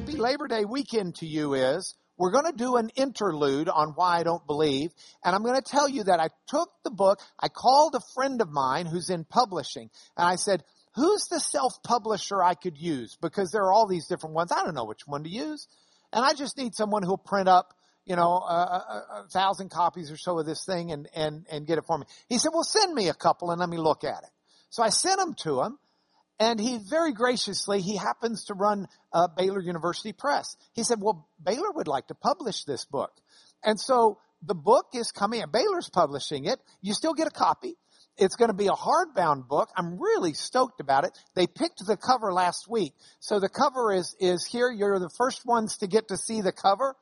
happy Labor Day weekend to you is we're going to do an interlude on why I don't believe. And I'm going to tell you that I took the book, I called a friend of mine who's in publishing, and I said, who's the self-publisher I could use? Because there are all these different ones. I don't know which one to use. And I just need someone who'll print up, you know, a, a, a thousand copies or so of this thing and, and, and get it for me. He said, well, send me a couple and let me look at it. So I sent them to him and he very graciously, he happens to run uh, Baylor University Press. He said, well, Baylor would like to publish this book. And so the book is coming, Baylor's publishing it. You still get a copy. It's going to be a hardbound book. I'm really stoked about it. They picked the cover last week. So the cover is, is here. You're the first ones to get to see the cover.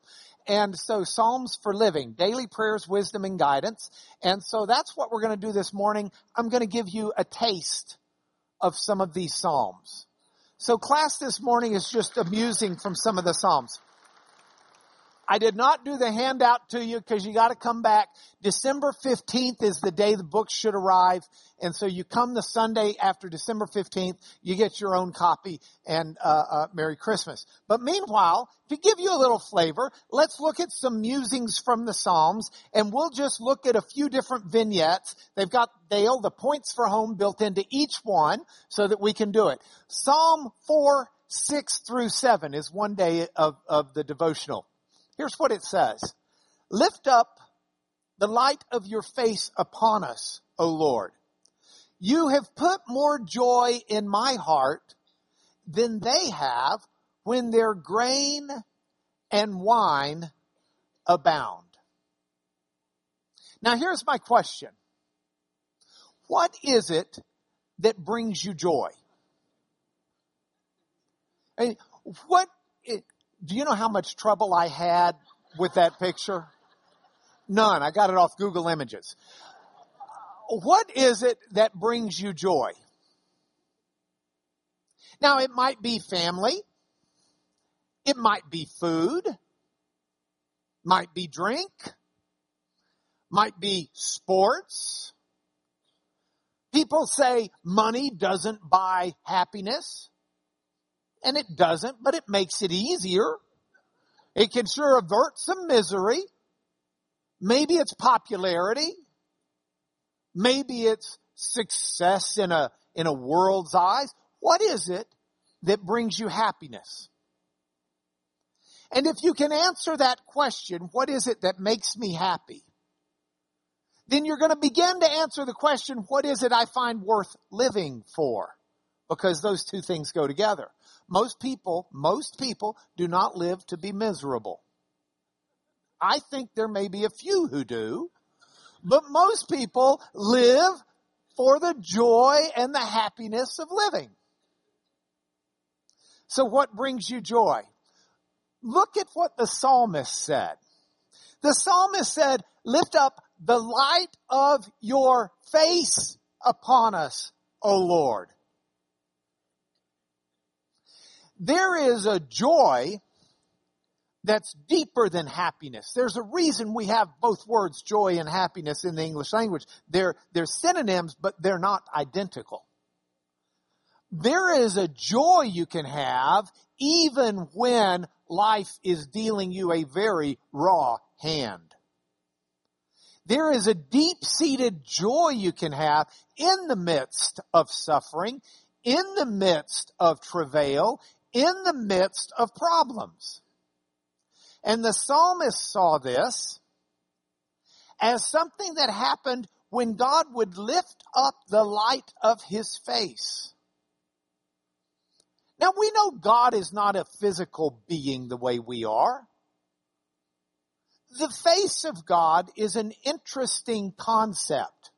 And so Psalms for Living, daily prayers, wisdom, and guidance. And so that's what we're going to do this morning. I'm going to give you a taste of some of these Psalms. So class this morning is just amusing from some of the Psalms. I did not do the handout to you because you got to come back. December 15th is the day the books should arrive. And so you come the Sunday after December 15th, you get your own copy and, uh, uh, Merry Christmas. But meanwhile, to give you a little flavor, let's look at some musings from the Psalms and we'll just look at a few different vignettes. They've got Dale, the points for home built into each one so that we can do it. Psalm 4, 6 through 7 is one day of, of the devotional. Here's what it says. Lift up the light of your face upon us, O Lord. You have put more joy in my heart than they have when their grain and wine abound. Now here's my question. What is it that brings you joy? I mean, what, do you know how much trouble I had with that picture? None. I got it off Google Images. What is it that brings you joy? Now it might be family. It might be food. Might be drink. Might be sports. People say money doesn't buy happiness. And it doesn't, but it makes it easier. It can sure avert some misery. Maybe it's popularity. Maybe it's success in a, in a world's eyes. What is it that brings you happiness? And if you can answer that question, what is it that makes me happy? Then you're going to begin to answer the question, what is it I find worth living for? Because those two things go together. Most people, most people do not live to be miserable. I think there may be a few who do, but most people live for the joy and the happiness of living. So what brings you joy? Look at what the psalmist said. The psalmist said, lift up the light of your face upon us, O Lord. There is a joy that's deeper than happiness. There's a reason we have both words, joy and happiness in the English language. They're, they're synonyms, but they're not identical. There is a joy you can have even when life is dealing you a very raw hand. There is a deep-seated joy you can have in the midst of suffering, in the midst of travail, in the midst of problems. And the psalmist saw this as something that happened when God would lift up the light of his face. Now we know God is not a physical being the way we are. The face of God is an interesting concept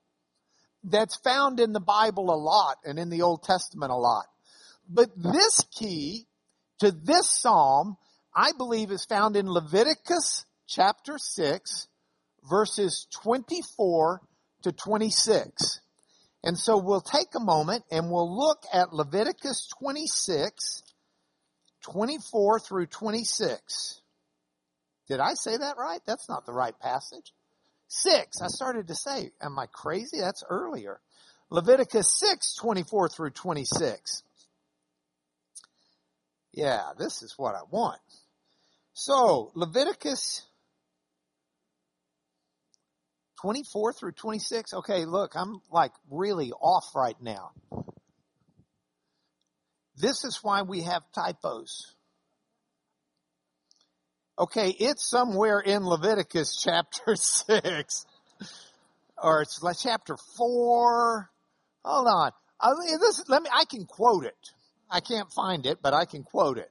that's found in the Bible a lot and in the Old Testament a lot. But this key to this psalm, I believe is found in Leviticus chapter 6 verses 24 to 26. And so we'll take a moment and we'll look at Leviticus 26, 24 through 26. Did I say that right? That's not the right passage. Six. I started to say, am I crazy? That's earlier. Leviticus 6, 24 through 26. Yeah, this is what I want. So, Leviticus 24 through 26. Okay, look, I'm like really off right now. This is why we have typos. Okay, it's somewhere in Leviticus chapter 6. Or it's like chapter 4. Hold on. I, this, let me, I can quote it. I can't find it, but I can quote it.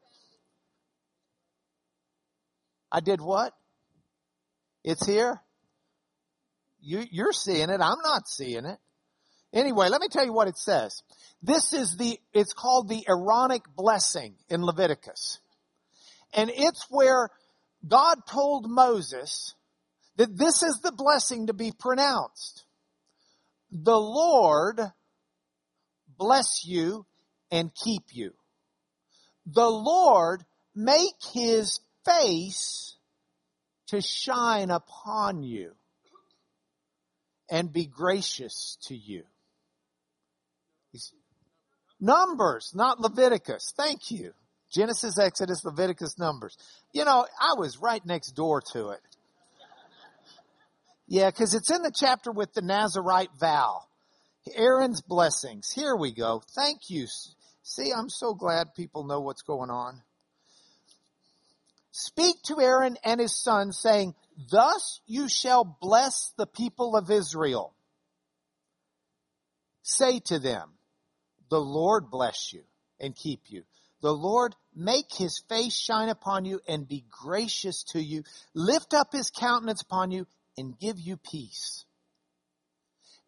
I did what? It's here? You, you're seeing it. I'm not seeing it. Anyway, let me tell you what it says. This is the, it's called the Aaronic blessing in Leviticus. And it's where God told Moses that this is the blessing to be pronounced. The Lord bless you and keep you. The Lord make his face to shine upon you and be gracious to you. Numbers, not Leviticus. Thank you. Genesis, Exodus, Leviticus, Numbers. You know, I was right next door to it. Yeah, because it's in the chapter with the Nazarite vow. Aaron's blessings. Here we go. Thank you. See, I'm so glad people know what's going on. Speak to Aaron and his son, saying, Thus you shall bless the people of Israel. Say to them, The Lord bless you and keep you. The Lord make his face shine upon you and be gracious to you, lift up his countenance upon you and give you peace.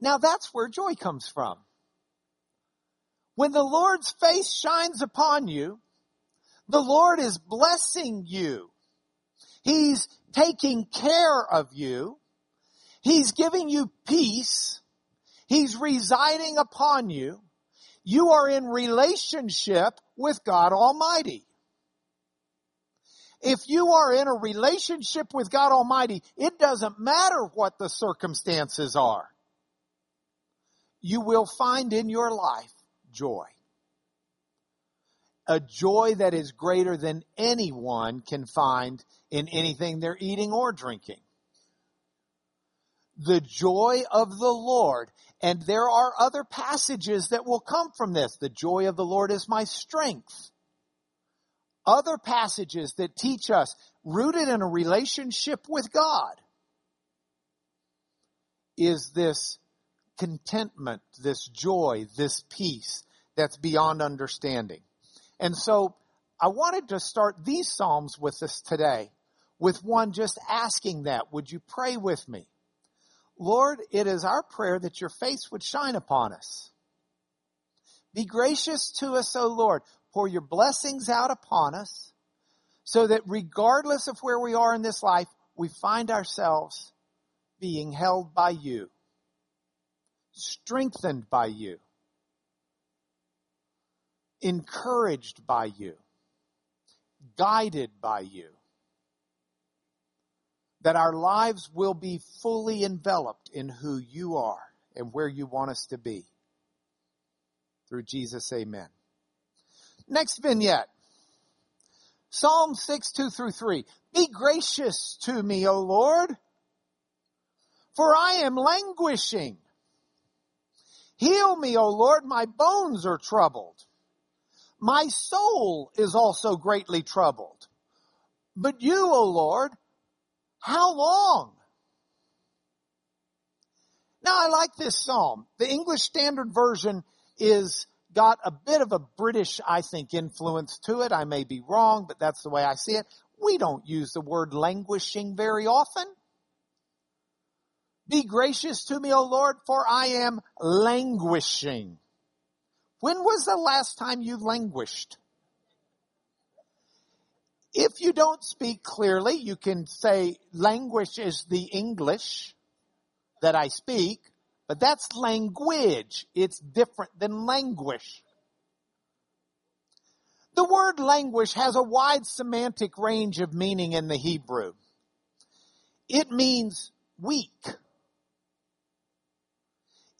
Now that's where joy comes from. When the Lord's face shines upon you, the Lord is blessing you. He's taking care of you. He's giving you peace. He's residing upon you. You are in relationship with God Almighty. If you are in a relationship with God Almighty, it doesn't matter what the circumstances are. You will find in your life joy. A joy that is greater than anyone can find in anything they're eating or drinking. The joy of the Lord. And there are other passages that will come from this. The joy of the Lord is my strength. Other passages that teach us rooted in a relationship with God is this contentment, this joy, this peace that's beyond understanding. And so I wanted to start these Psalms with us today with one just asking that. Would you pray with me? Lord, it is our prayer that your face would shine upon us. Be gracious to us, O Lord. Pour your blessings out upon us so that regardless of where we are in this life, we find ourselves being held by you, strengthened by you, encouraged by you, guided by you. That our lives will be fully enveloped in who you are and where you want us to be. Through Jesus, amen. Next vignette. Psalm 6, 2 through 3. Be gracious to me, O Lord, for I am languishing. Heal me, O Lord, my bones are troubled. My soul is also greatly troubled. But you, O Lord, how long? Now I like this psalm. The English Standard Version is got a bit of a British, I think, influence to it. I may be wrong, but that's the way I see it. We don't use the word languishing very often. Be gracious to me, O Lord, for I am languishing. When was the last time you languished? If you don't speak clearly, you can say languish is the English that I speak, but that's language. It's different than languish. The word languish has a wide semantic range of meaning in the Hebrew. It means weak.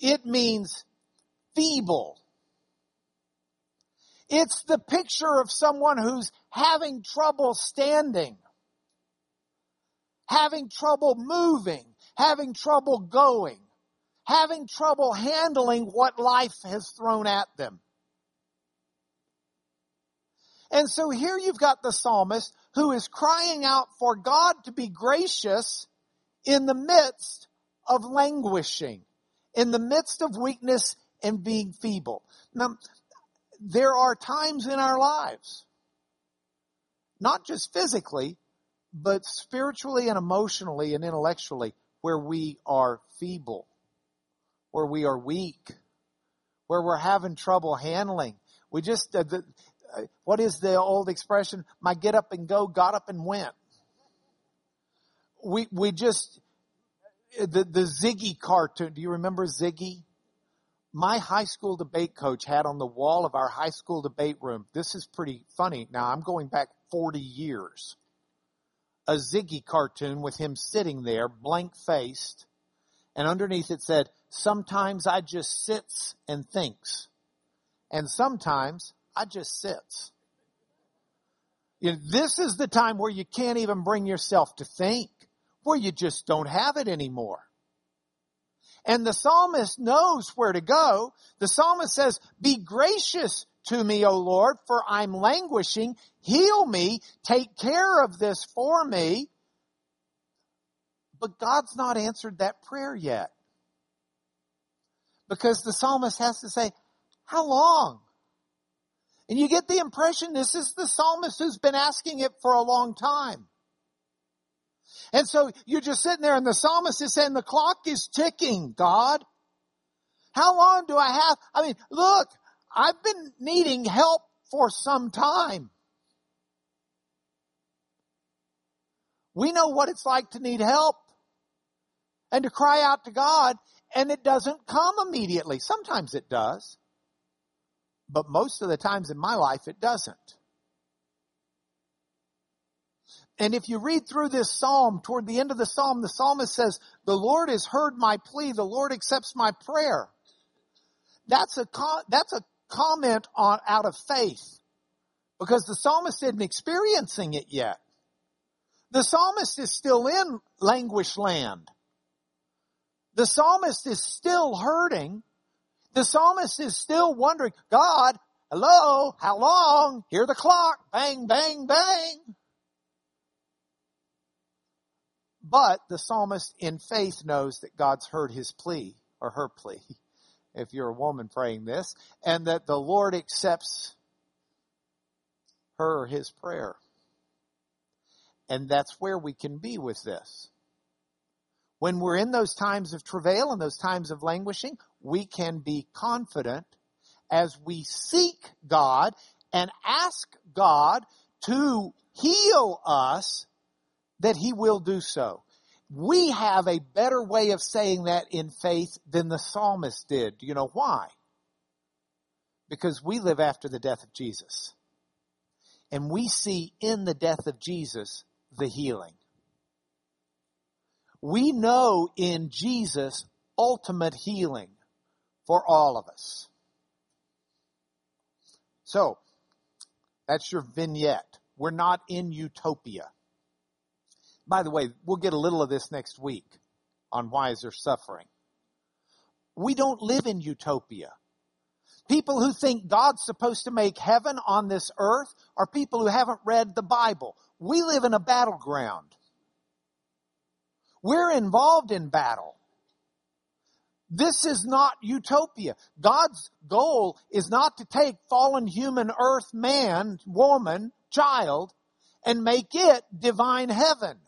It means feeble. It's the picture of someone who's having trouble standing, having trouble moving, having trouble going, having trouble handling what life has thrown at them. And so here you've got the psalmist who is crying out for God to be gracious in the midst of languishing, in the midst of weakness and being feeble. Now, there are times in our lives, not just physically, but spiritually and emotionally and intellectually, where we are feeble, where we are weak, where we're having trouble handling. We just, uh, the, uh, what is the old expression? My get up and go got up and went. We, we just, the, the Ziggy cartoon. Do you remember Ziggy? My high school debate coach had on the wall of our high school debate room. This is pretty funny. Now I'm going back 40 years. A Ziggy cartoon with him sitting there, blank faced, and underneath it said, sometimes I just sits and thinks. And sometimes I just sits. You know, this is the time where you can't even bring yourself to think where you just don't have it anymore. And the psalmist knows where to go. The psalmist says, be gracious to me, O Lord, for I'm languishing. Heal me. Take care of this for me. But God's not answered that prayer yet. Because the psalmist has to say, how long? And you get the impression this is the psalmist who's been asking it for a long time. And so you're just sitting there and the psalmist is saying the clock is ticking, God. How long do I have? I mean, look, I've been needing help for some time. We know what it's like to need help and to cry out to God and it doesn't come immediately. Sometimes it does. But most of the times in my life it doesn't. And if you read through this psalm, toward the end of the psalm, the psalmist says, the Lord has heard my plea. The Lord accepts my prayer. That's a, that's a comment on, out of faith. Because the psalmist isn't experiencing it yet. The psalmist is still in languish land. The psalmist is still hurting. The psalmist is still wondering, God, hello, how long? Hear the clock, bang, bang, bang. But the psalmist in faith knows that God's heard his plea or her plea, if you're a woman praying this, and that the Lord accepts her or his prayer. And that's where we can be with this. When we're in those times of travail and those times of languishing, we can be confident as we seek God and ask God to heal us that he will do so. We have a better way of saying that in faith than the psalmist did. Do you know why? Because we live after the death of Jesus. And we see in the death of Jesus the healing. We know in Jesus ultimate healing for all of us. So, that's your vignette. We're not in utopia. By the way, we'll get a little of this next week on why is there suffering. We don't live in utopia. People who think God's supposed to make heaven on this earth are people who haven't read the Bible. We live in a battleground. We're involved in battle. This is not utopia. God's goal is not to take fallen human earth man, woman, child, and make it divine heaven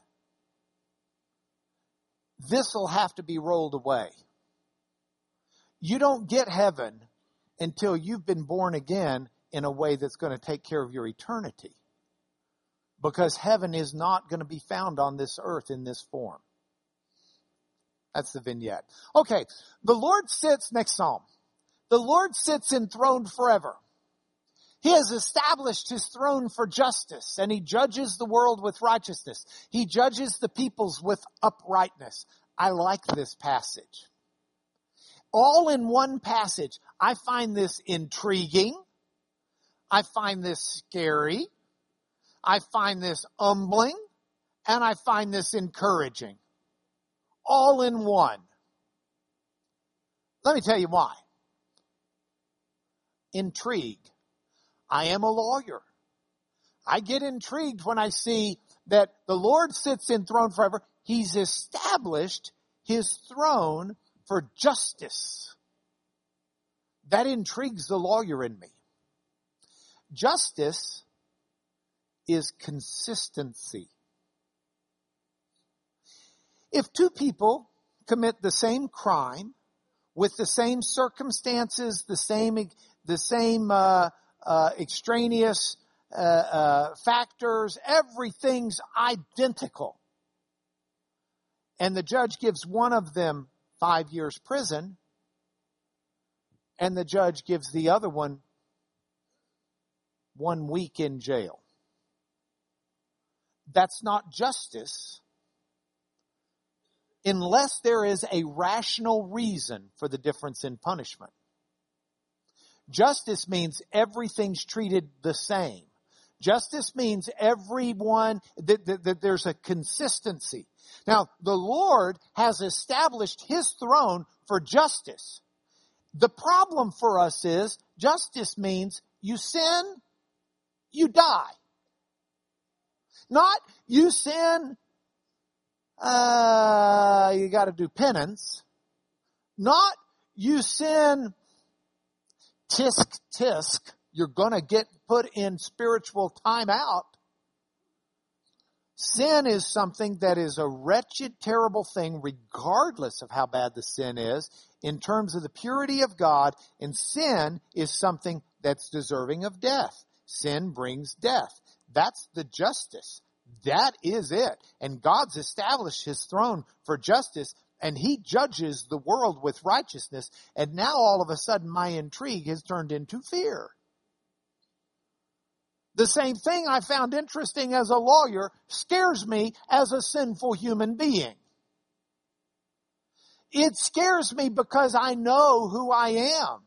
this will have to be rolled away. You don't get heaven until you've been born again in a way that's going to take care of your eternity. Because heaven is not going to be found on this earth in this form. That's the vignette. Okay, the Lord sits, next psalm. The Lord sits enthroned forever. He has established his throne for justice and he judges the world with righteousness. He judges the peoples with uprightness. I like this passage. All in one passage. I find this intriguing. I find this scary. I find this humbling. And I find this encouraging. All in one. Let me tell you why. Intrigue. I am a lawyer. I get intrigued when I see that the Lord sits enthroned forever. He's established his throne for justice. That intrigues the lawyer in me. Justice is consistency. If two people commit the same crime with the same circumstances, the same the same uh, uh, extraneous uh, uh, factors, everything's identical, and the judge gives one of them five years prison, and the judge gives the other one one week in jail. That's not justice unless there is a rational reason for the difference in punishment. Justice means everything's treated the same. Justice means everyone, that, that, that, there's a consistency. Now, the Lord has established His throne for justice. The problem for us is justice means you sin, you die. Not you sin, uh, you got to do penance. Not you sin, tisk tisk, you're going to get put in spiritual timeout. Sin is something that is a wretched, terrible thing, regardless of how bad the sin is, in terms of the purity of God, and sin is something that's deserving of death. Sin brings death. That's the justice. That is it. And God's established his throne for justice and he judges the world with righteousness. And now all of a sudden my intrigue has turned into fear. The same thing I found interesting as a lawyer scares me as a sinful human being. It scares me because I know who I am.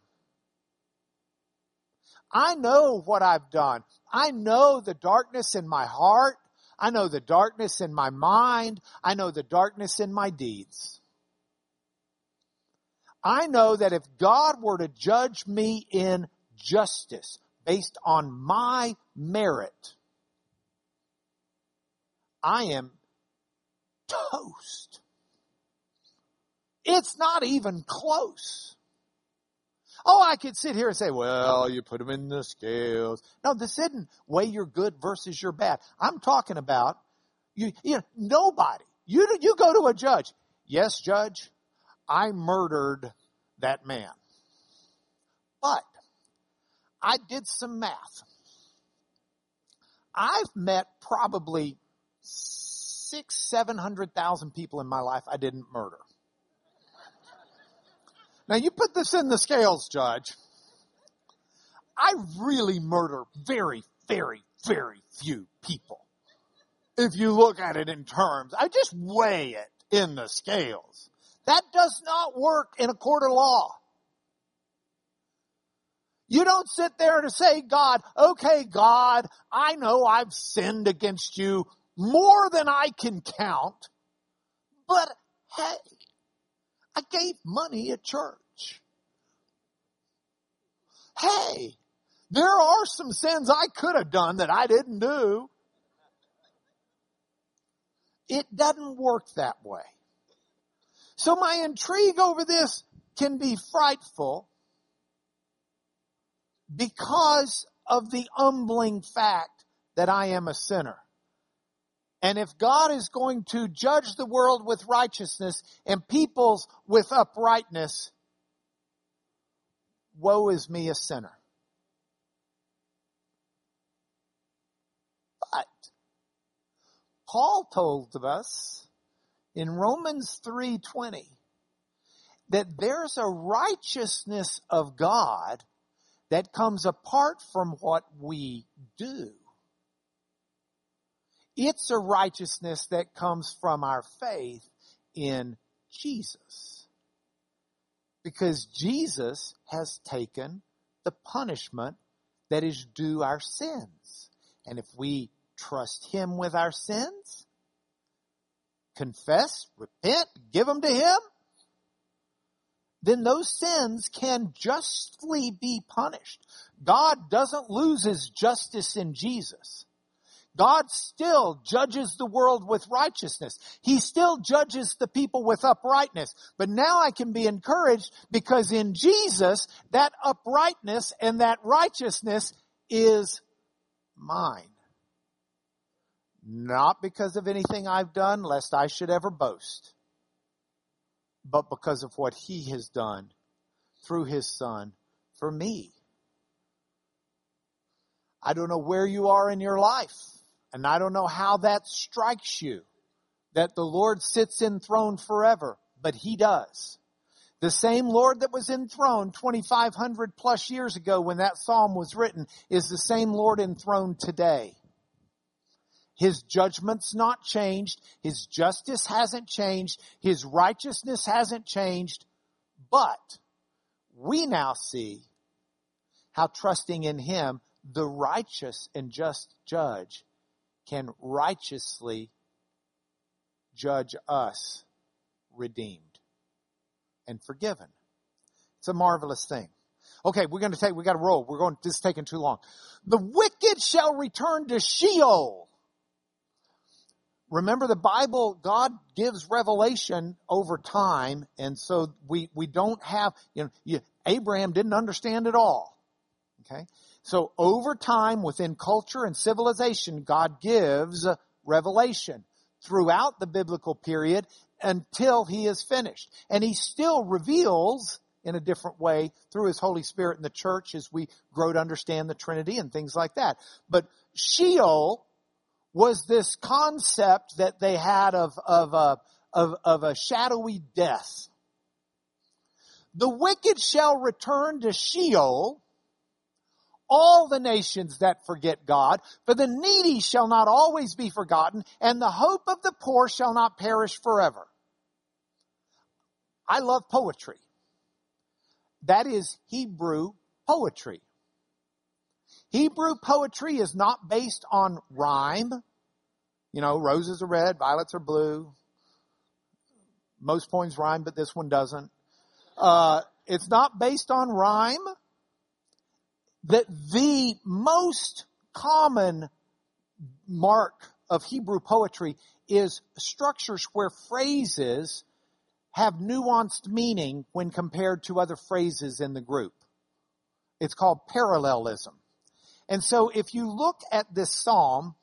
I know what I've done. I know the darkness in my heart. I know the darkness in my mind. I know the darkness in my deeds. I know that if God were to judge me in justice based on my merit, I am toast. It's not even close. Oh, I could sit here and say, well, you put them in the scales. No, this isn't weigh your good versus your bad. I'm talking about you, you know, nobody. You, you go to a judge. Yes, judge, I murdered that man. But I did some math. I've met probably six, seven hundred thousand people in my life I didn't murder. Now you put this in the scales, Judge. I really murder very, very, very few people. If you look at it in terms, I just weigh it in the scales. That does not work in a court of law. You don't sit there to say, God, okay, God, I know I've sinned against you more than I can count, but hey, I gave money at church. Hey, there are some sins I could have done that I didn't do. It doesn't work that way. So my intrigue over this can be frightful because of the humbling fact that I am a sinner. And if God is going to judge the world with righteousness and peoples with uprightness, woe is me a sinner. But Paul told us in Romans 3:20 that there's a righteousness of God that comes apart from what we do. It's a righteousness that comes from our faith in Jesus. Because Jesus has taken the punishment that is due our sins. And if we trust Him with our sins, confess, repent, give them to Him, then those sins can justly be punished. God doesn't lose His justice in Jesus. God still judges the world with righteousness. He still judges the people with uprightness. But now I can be encouraged because in Jesus, that uprightness and that righteousness is mine. Not because of anything I've done, lest I should ever boast, but because of what He has done through His Son for me. I don't know where you are in your life. And I don't know how that strikes you that the Lord sits enthroned forever, but he does. The same Lord that was enthroned 2,500 plus years ago when that psalm was written is the same Lord enthroned today. His judgment's not changed. His justice hasn't changed. His righteousness hasn't changed. But we now see how trusting in Him, the righteous and just judge, can righteously judge us redeemed and forgiven. It's a marvelous thing. Okay, we're going to take, we got to roll. We're going, this is taking too long. The wicked shall return to Sheol. Remember the Bible, God gives revelation over time, and so we, we don't have, you know, you, Abraham didn't understand it all. Okay? So over time, within culture and civilization, God gives revelation throughout the biblical period until he is finished. And he still reveals in a different way through his Holy Spirit in the church as we grow to understand the Trinity and things like that. But Sheol was this concept that they had of, of, a, of, of a shadowy death. The wicked shall return to Sheol all the nations that forget God, for the needy shall not always be forgotten, and the hope of the poor shall not perish forever. I love poetry. That is Hebrew poetry. Hebrew poetry is not based on rhyme. You know, roses are red, violets are blue. Most poems rhyme, but this one doesn't. Uh, it's not based on rhyme that the most common mark of Hebrew poetry is structures where phrases have nuanced meaning when compared to other phrases in the group. It's called parallelism. And so if you look at this psalm,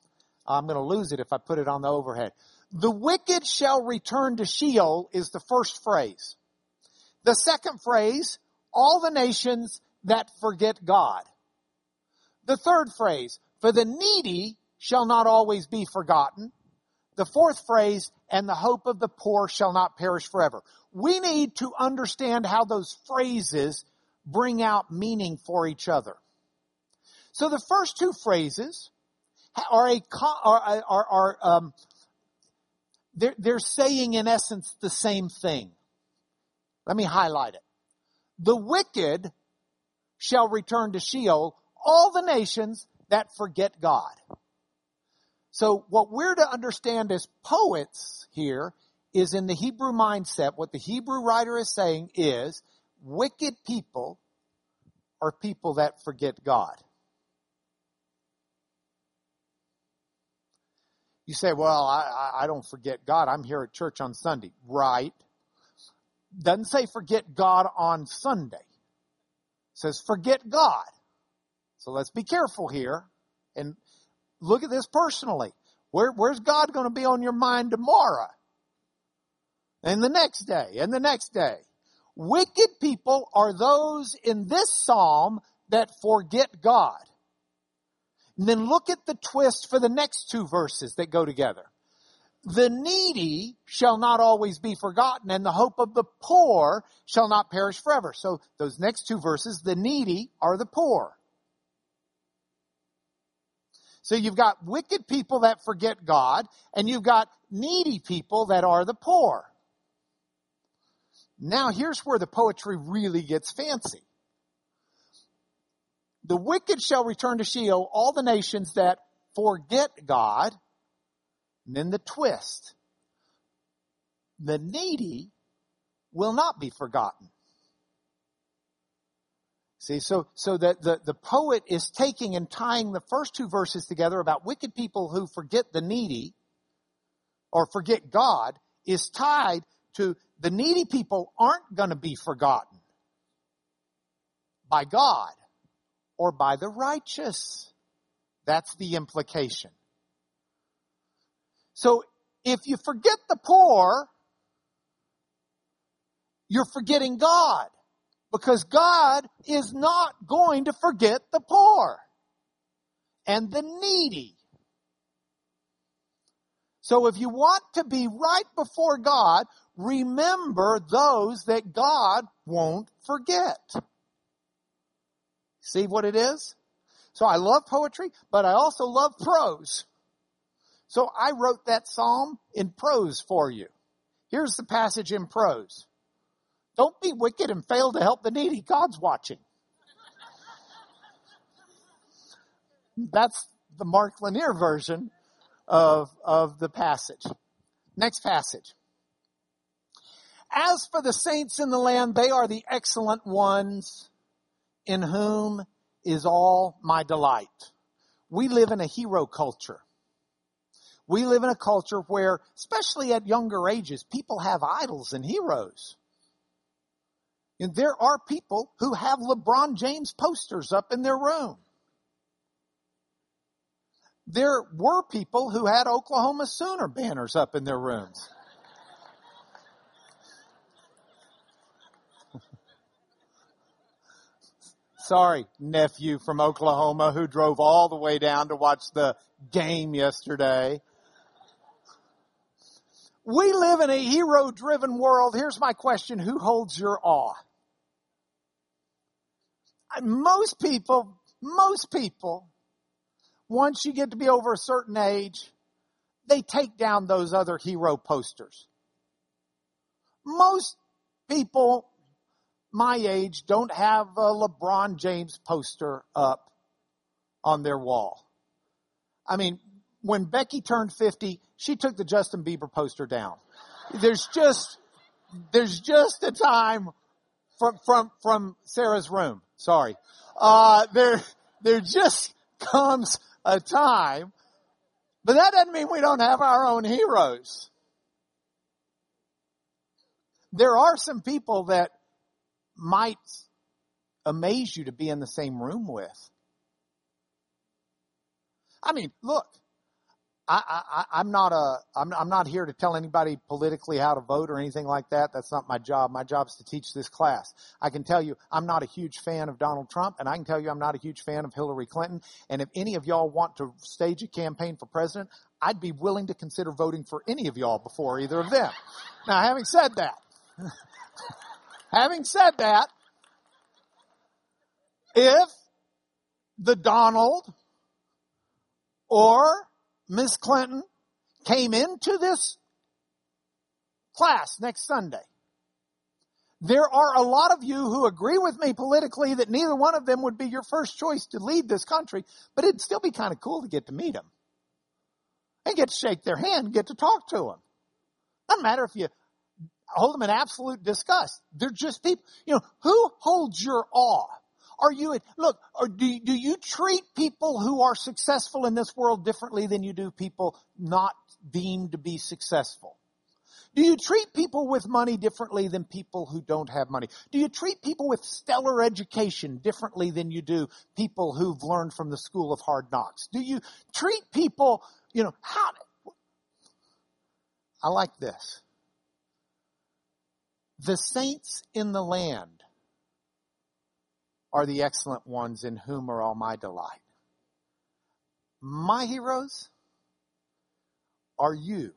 I'm going to lose it if I put it on the overhead. The wicked shall return to Sheol is the first phrase. The second phrase, all the nations that forget God. The third phrase, for the needy shall not always be forgotten. The fourth phrase, and the hope of the poor shall not perish forever. We need to understand how those phrases bring out meaning for each other. So the first two phrases are a are are, are um, they're, they're saying in essence the same thing. Let me highlight it. The wicked shall return to Sheol all the nations that forget God. So what we're to understand as poets here is in the Hebrew mindset, what the Hebrew writer is saying is wicked people are people that forget God. You say, well, I, I don't forget God. I'm here at church on Sunday. Right. Doesn't say forget God on Sunday. It says forget God. So let's be careful here and look at this personally. Where, where's God going to be on your mind tomorrow? And the next day, and the next day. Wicked people are those in this psalm that forget God. And then look at the twist for the next two verses that go together. The needy shall not always be forgotten, and the hope of the poor shall not perish forever. So those next two verses, the needy are the poor. So you've got wicked people that forget God, and you've got needy people that are the poor. Now here's where the poetry really gets fancy. The wicked shall return to Sheol, all the nations that forget God. And then the twist. The needy will not be forgotten. See, so, so that the, the poet is taking and tying the first two verses together about wicked people who forget the needy or forget God is tied to the needy people aren't going to be forgotten by God or by the righteous. That's the implication. So if you forget the poor, you're forgetting God because God is not going to forget the poor and the needy. So if you want to be right before God, remember those that God won't forget. See what it is? So I love poetry, but I also love prose. So I wrote that psalm in prose for you. Here's the passage in prose. Don't be wicked and fail to help the needy. God's watching. That's the Mark Lanier version of, of the passage. Next passage. As for the saints in the land, they are the excellent ones in whom is all my delight. We live in a hero culture. We live in a culture where, especially at younger ages, people have idols and heroes. And there are people who have LeBron James posters up in their room. There were people who had Oklahoma Sooner banners up in their rooms. Sorry, nephew from Oklahoma who drove all the way down to watch the game yesterday. We live in a hero driven world. Here's my question. Who holds your awe? Most people, most people, once you get to be over a certain age, they take down those other hero posters. Most people my age don't have a LeBron James poster up on their wall. I mean, when Becky turned 50, she took the Justin Bieber poster down. There's just, there's just a time from, from, from Sarah's room. Sorry. Uh, there, there just comes a time, but that doesn't mean we don't have our own heroes. There are some people that might amaze you to be in the same room with. I mean, look, I, I, am not a, I'm, I'm not here to tell anybody politically how to vote or anything like that. That's not my job. My job is to teach this class. I can tell you I'm not a huge fan of Donald Trump and I can tell you I'm not a huge fan of Hillary Clinton. And if any of y'all want to stage a campaign for president, I'd be willing to consider voting for any of y'all before either of them. Now, having said that, having said that, if the Donald or Miss Clinton came into this class next Sunday, there are a lot of you who agree with me politically that neither one of them would be your first choice to lead this country, but it'd still be kind of cool to get to meet them and get to shake their hand, get to talk to them. Doesn't matter if you hold them in absolute disgust. They're just people. You know, who holds your awe? Are you, look, do, do you treat people who are successful in this world differently than you do people not deemed to be successful? Do you treat people with money differently than people who don't have money? Do you treat people with stellar education differently than you do people who've learned from the school of hard knocks? Do you treat people, you know, how, I like this. The saints in the land are the excellent ones in whom are all my delight. My heroes are you.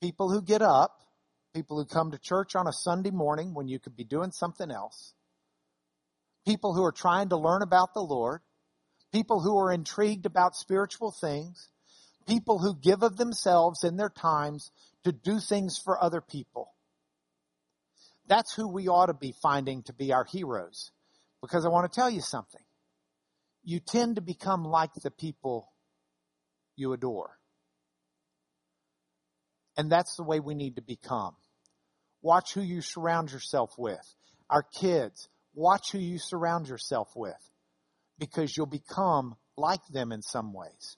People who get up, people who come to church on a Sunday morning when you could be doing something else, people who are trying to learn about the Lord, people who are intrigued about spiritual things, people who give of themselves and their times to do things for other people. That's who we ought to be finding to be our heroes. Because I want to tell you something. You tend to become like the people you adore. And that's the way we need to become. Watch who you surround yourself with. Our kids, watch who you surround yourself with because you'll become like them in some ways.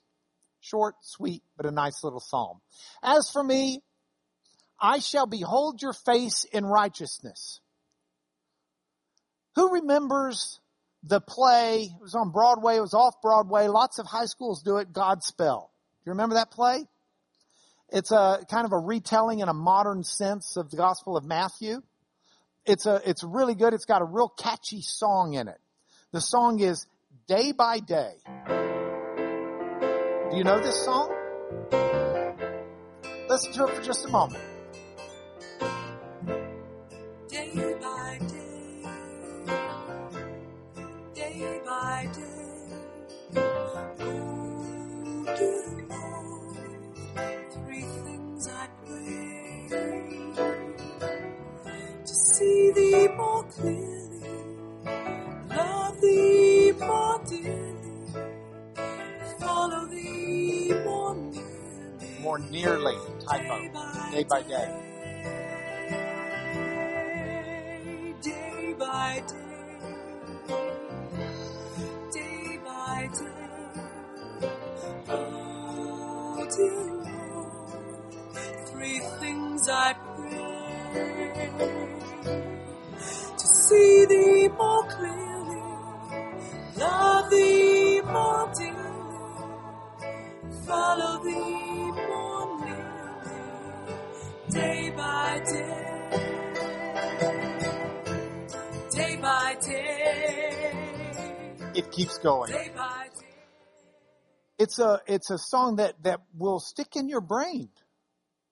Short, sweet, but a nice little psalm. As for me, I shall behold your face in righteousness. Who remembers the play? It was on Broadway, it was off Broadway. Lots of high schools do it, Godspell. Do you remember that play? It's a kind of a retelling in a modern sense of the Gospel of Matthew. It's a, it's really good. It's got a real catchy song in it. The song is Day by Day. Do you know this song? Listen to it for just a moment. Thee more clearly, love Thee more dearly, follow Thee more nearly. More nearly, typo. Day by day. Day by day, day by day. Oh, dear Lord, three things I see Thee more clearly, love Thee more dearly, follow Thee more nearly, day by day day by day, It keeps going. day by day. It's a, it's a song that, that will stick in your brain.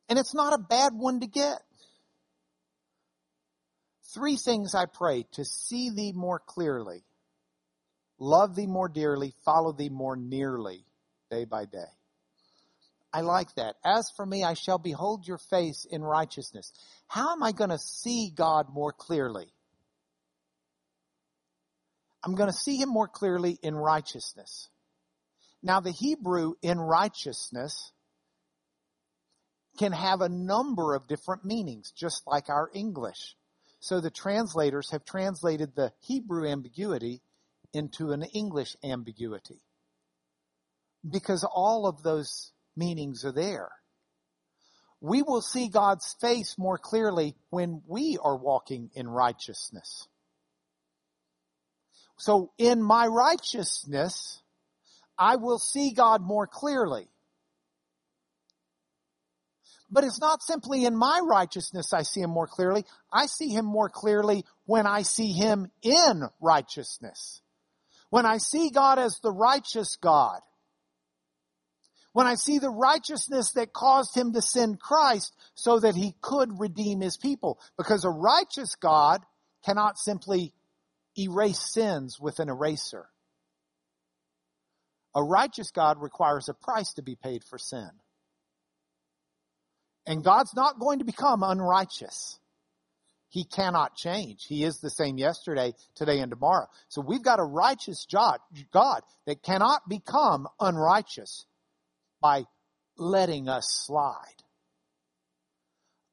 And it's not a bad one to get. Three things I pray to see thee more clearly, love thee more dearly, follow thee more nearly, day by day. I like that. As for me, I shall behold your face in righteousness. How am I going to see God more clearly? I'm going to see him more clearly in righteousness. Now, the Hebrew in righteousness can have a number of different meanings, just like our English. So the translators have translated the Hebrew ambiguity into an English ambiguity. Because all of those meanings are there. We will see God's face more clearly when we are walking in righteousness. So in my righteousness, I will see God more clearly. But it's not simply in my righteousness I see him more clearly. I see him more clearly when I see him in righteousness. When I see God as the righteous God. When I see the righteousness that caused him to send Christ so that he could redeem his people. Because a righteous God cannot simply erase sins with an eraser. A righteous God requires a price to be paid for sin. And God's not going to become unrighteous. He cannot change. He is the same yesterday, today, and tomorrow. So we've got a righteous God that cannot become unrighteous by letting us slide.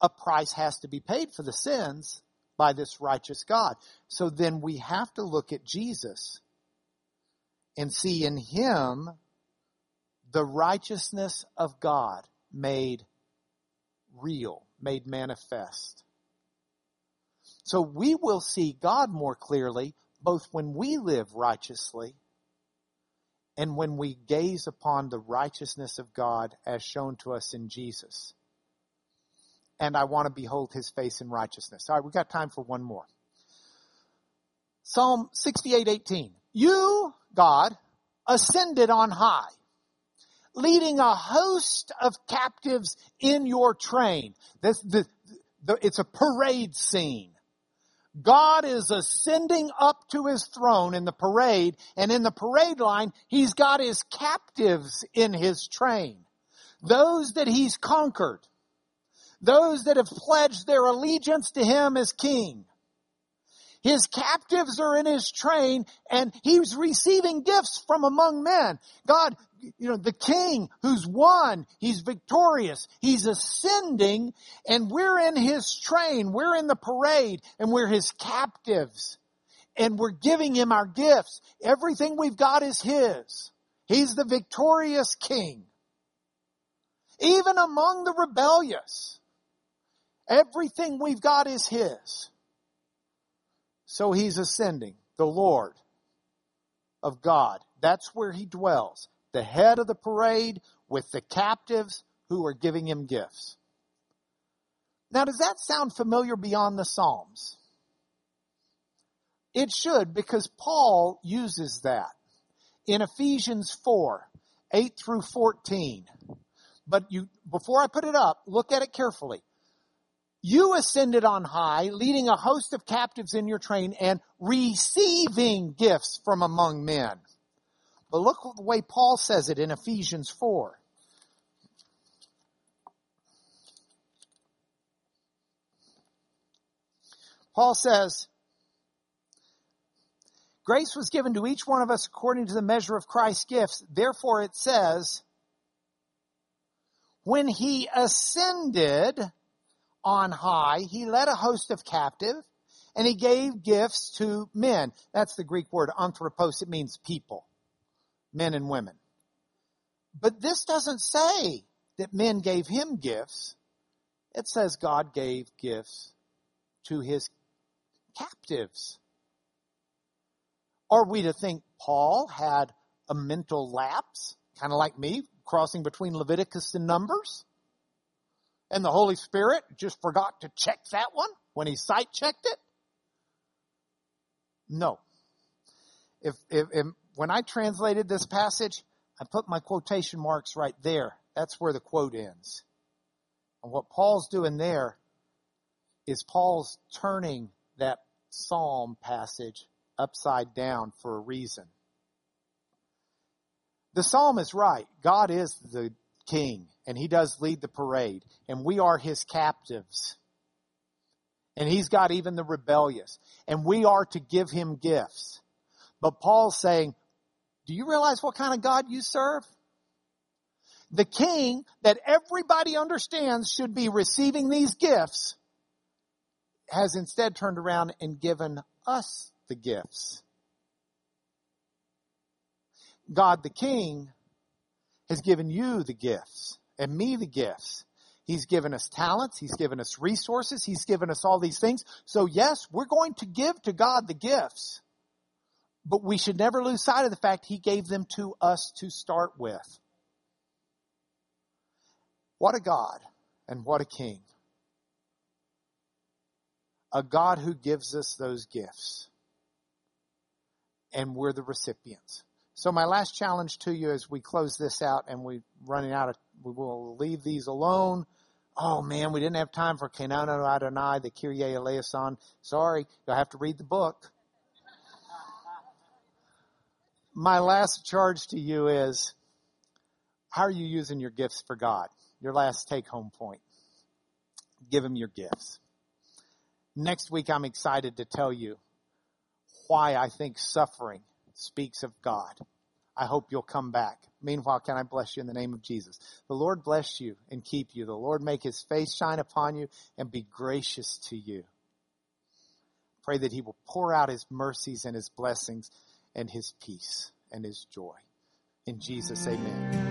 A price has to be paid for the sins by this righteous God. So then we have to look at Jesus and see in him the righteousness of God made real, made manifest. So we will see God more clearly both when we live righteously and when we gaze upon the righteousness of God as shown to us in Jesus. And I want to behold his face in righteousness. All right, we've got time for one more. Psalm 68:18. You, God, ascended on high, leading a host of captives in your train. This, the, the, it's a parade scene. God is ascending up to his throne in the parade, and in the parade line, he's got his captives in his train. Those that he's conquered. Those that have pledged their allegiance to him as king. His captives are in his train and he's receiving gifts from among men. God, you know, the king who's won, he's victorious, he's ascending and we're in his train, we're in the parade and we're his captives and we're giving him our gifts. Everything we've got is his. He's the victorious king. Even among the rebellious, everything we've got is his. So he's ascending, the Lord of God. That's where he dwells. The head of the parade with the captives who are giving him gifts. Now, does that sound familiar beyond the Psalms? It should because Paul uses that in Ephesians 4, 8 through 14. But you, before I put it up, look at it carefully. You ascended on high, leading a host of captives in your train and receiving gifts from among men. But look at the way Paul says it in Ephesians 4. Paul says, Grace was given to each one of us according to the measure of Christ's gifts. Therefore it says, when he ascended, on high. He led a host of captive and he gave gifts to men. That's the Greek word anthropos. It means people, men and women. But this doesn't say that men gave him gifts. It says God gave gifts to his captives. Are we to think Paul had a mental lapse, kind of like me, crossing between Leviticus and Numbers? And the Holy Spirit just forgot to check that one when he sight checked it? No. If, if, if, when I translated this passage, I put my quotation marks right there. That's where the quote ends. And what Paul's doing there is Paul's turning that psalm passage upside down for a reason. The psalm is right. God is the king and he does lead the parade and we are his captives. And he's got even the rebellious and we are to give him gifts. But Paul's saying, do you realize what kind of God you serve? The king that everybody understands should be receiving these gifts has instead turned around and given us the gifts. God the king has given you the gifts and me the gifts. He's given us talents. He's given us resources. He's given us all these things. So yes, we're going to give to God the gifts, but we should never lose sight of the fact He gave them to us to start with. What a God and what a King. A God who gives us those gifts. And we're the recipients. So my last challenge to you as we close this out and we're running out of, we will leave these alone. Oh man, we didn't have time for Kenano Adonai, the Kyrie eleison. Sorry, you'll have to read the book. my last charge to you is, how are you using your gifts for God? Your last take home point. Give him your gifts. Next week I'm excited to tell you why I think suffering speaks of God. I hope you'll come back. Meanwhile, can I bless you in the name of Jesus? The Lord bless you and keep you. The Lord make his face shine upon you and be gracious to you. Pray that he will pour out his mercies and his blessings and his peace and his joy. In Jesus, amen.